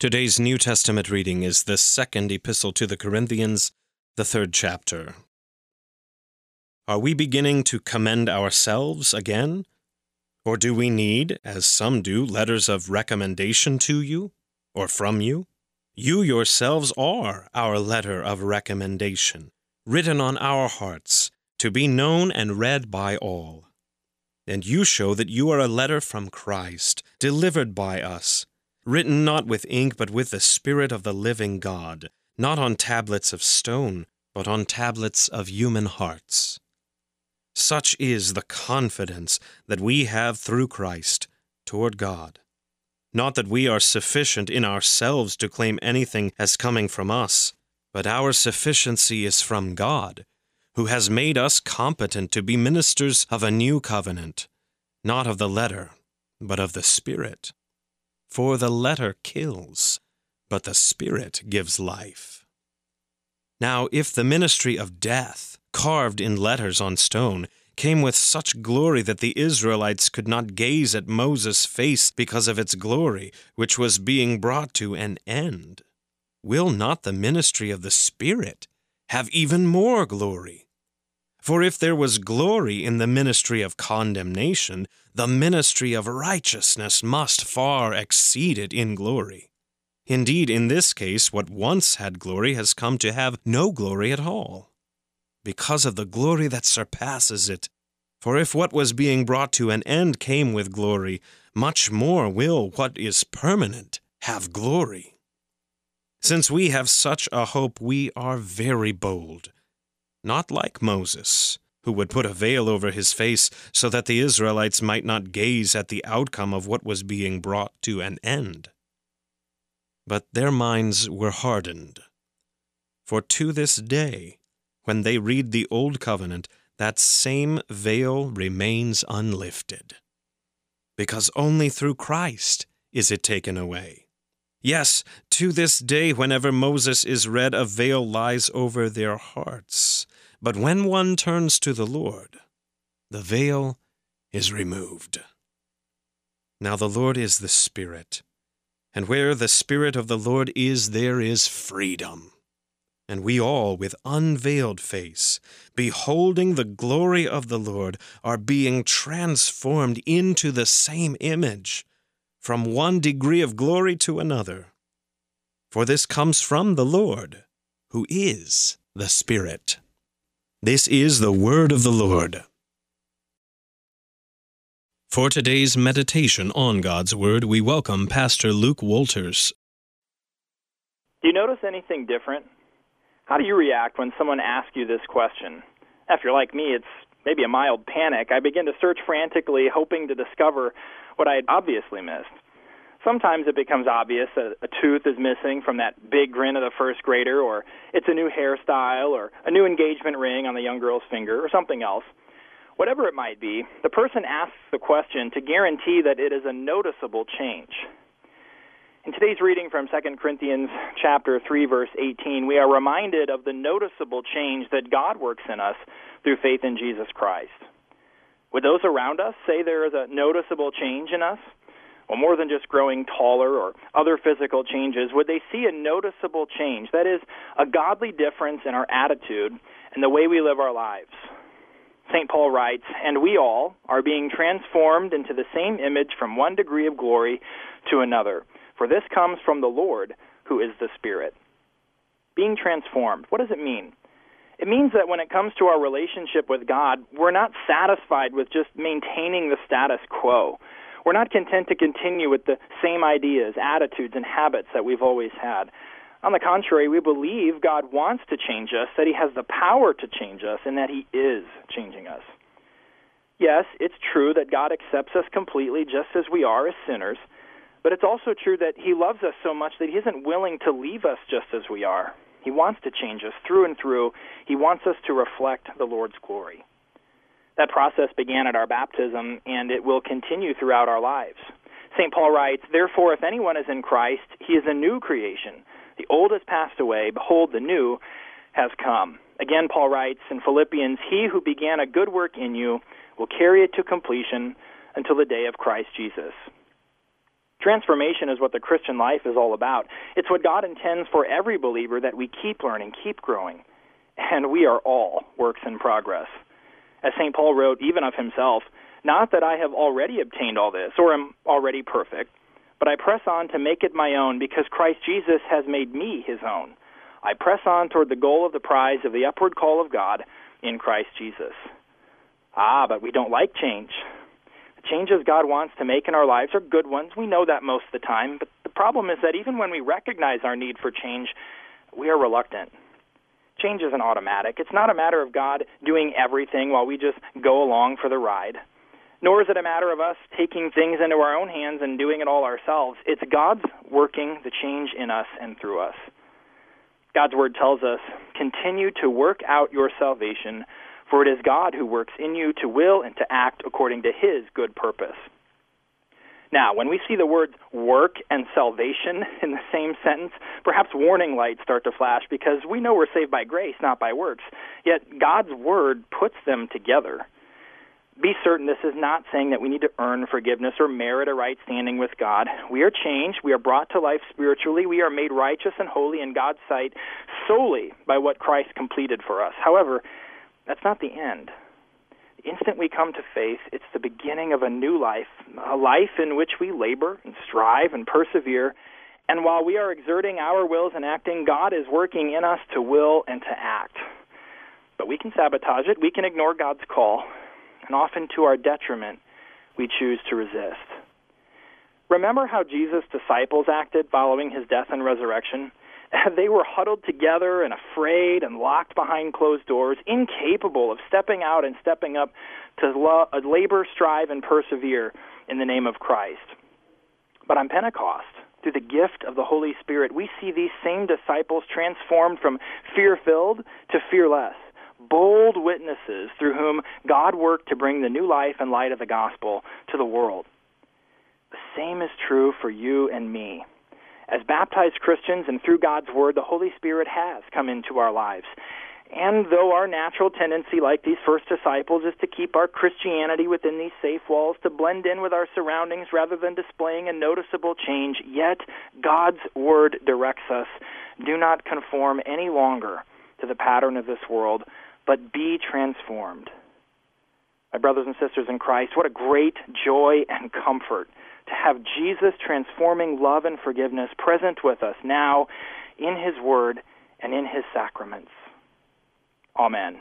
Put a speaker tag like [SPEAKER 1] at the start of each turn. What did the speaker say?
[SPEAKER 1] Today's New Testament reading is the second epistle to the Corinthians, the third chapter. Are we beginning to commend ourselves again? Or do we need, as some do, letters of recommendation to you or from you? You yourselves are our letter of recommendation, written on our hearts, to be known and read by all. And you show that you are a letter from Christ, delivered by us written not with ink, but with the Spirit of the living God, not on tablets of stone, but on tablets of human hearts. Such is the confidence that we have through Christ toward God. Not that we are sufficient in ourselves to claim anything as coming from us, but our sufficiency is from God, who has made us competent to be ministers of a new covenant, not of the letter, but of the Spirit. For the letter kills, but the Spirit gives life. Now, if the ministry of death, carved in letters on stone, came with such glory that the Israelites could not gaze at Moses' face because of its glory, which was being brought to an end, will not the ministry of the Spirit have even more glory? For if there was glory in the ministry of condemnation, the ministry of righteousness must far exceed it in glory. Indeed, in this case, what once had glory has come to have no glory at all, because of the glory that surpasses it. For if what was being brought to an end came with glory, much more will what is permanent have glory. Since we have such a hope, we are very bold not like Moses, who would put a veil over his face so that the Israelites might not gaze at the outcome of what was being brought to an end. But their minds were hardened. For to this day, when they read the Old Covenant, that same veil remains unlifted. Because only through Christ is it taken away. Yes, to this day, whenever Moses is read, a veil lies over their hearts. But when one turns to the Lord, the veil is removed. Now the Lord is the Spirit, and where the Spirit of the Lord is, there is freedom. And we all, with unveiled face, beholding the glory of the Lord, are being transformed into the same image from one degree of glory to another. For this comes from the Lord, who is the Spirit. This is the word of the Lord. For today's meditation on God's Word, we welcome Pastor Luke Walters.
[SPEAKER 2] Do you notice anything different? How do you react when someone asks you this question? If you're like me, it's maybe a mild panic. I begin to search frantically, hoping to discover what I had obviously missed. Sometimes it becomes obvious that a tooth is missing from that big grin of the first grader, or it's a new hairstyle, or a new engagement ring on the young girl's finger, or something else. Whatever it might be, the person asks the question to guarantee that it is a noticeable change. In today's reading from 2 Corinthians chapter 3 verse 18, we are reminded of the noticeable change that God works in us through faith in Jesus Christ. Would those around us say there is a noticeable change in us? well, more than just growing taller or other physical changes, would they see a noticeable change? That is, a godly difference in our attitude and the way we live our lives. St. Paul writes, And we all are being transformed into the same image from one degree of glory to another. For this comes from the Lord, who is the Spirit. Being transformed, what does it mean? It means that when it comes to our relationship with God, we're not satisfied with just maintaining the status quo. We're not content to continue with the same ideas, attitudes, and habits that we've always had. On the contrary, we believe God wants to change us, that He has the power to change us, and that He is changing us. Yes, it's true that God accepts us completely just as we are as sinners, but it's also true that He loves us so much that He isn't willing to leave us just as we are. He wants to change us through and through. He wants us to reflect the Lord's glory. That process began at our baptism, and it will continue throughout our lives. St. Paul writes, Therefore, if anyone is in Christ, he is a new creation. The old has passed away, behold, the new has come. Again, Paul writes in Philippians, He who began a good work in you will carry it to completion until the day of Christ Jesus. Transformation is what the Christian life is all about. It's what God intends for every believer that we keep learning, keep growing. And we are all works in progress. As St. Paul wrote, even of himself, not that I have already obtained all this or am already perfect, but I press on to make it my own because Christ Jesus has made me his own. I press on toward the goal of the prize of the upward call of God in Christ Jesus. Ah, but we don't like change. Changes God wants to make in our lives are good ones. We know that most of the time, but the problem is that even when we recognize our need for change, we are reluctant. Change isn't automatic. It's not a matter of God doing everything while we just go along for the ride. Nor is it a matter of us taking things into our own hands and doing it all ourselves. It's God's working the change in us and through us. God's word tells us, continue to work out your salvation, for it is God who works in you to will and to act according to his good purpose. Now, when we see the words work and salvation in the same sentence, perhaps warning lights start to flash because we know we're saved by grace, not by works. Yet God's word puts them together be certain this is not saying that we need to earn forgiveness or merit a right standing with God. We are changed. We are brought to life spiritually. We are made righteous and holy in God's sight solely by what Christ completed for us. However, that's not the end. The instant we come to faith, it's the beginning of a new life, a life in which we labor and strive and persevere. And while we are exerting our wills and acting, God is working in us to will and to act. But we can sabotage it. We can ignore God's call and often to our detriment, we choose to resist. Remember how Jesus' disciples acted following his death and resurrection? They were huddled together and afraid and locked behind closed doors, incapable of stepping out and stepping up to uh, labor, strive, and persevere in the name of Christ. But on Pentecost, through the gift of the Holy Spirit, we see these same disciples transformed from fear filled to fearless bold witnesses through whom God worked to bring the new life and light of the gospel to the world. The same is true for you and me. As baptized Christians and through God's Word, the Holy Spirit has come into our lives. And though our natural tendency, like these first disciples, is to keep our Christianity within these safe walls, to blend in with our surroundings rather than displaying a noticeable change, yet God's Word directs us. Do not conform any longer to the pattern of this world, but be transformed. My brothers and sisters in Christ, what a great joy and comfort to have Jesus transforming love and forgiveness present with us now in His Word and in His sacraments. Amen.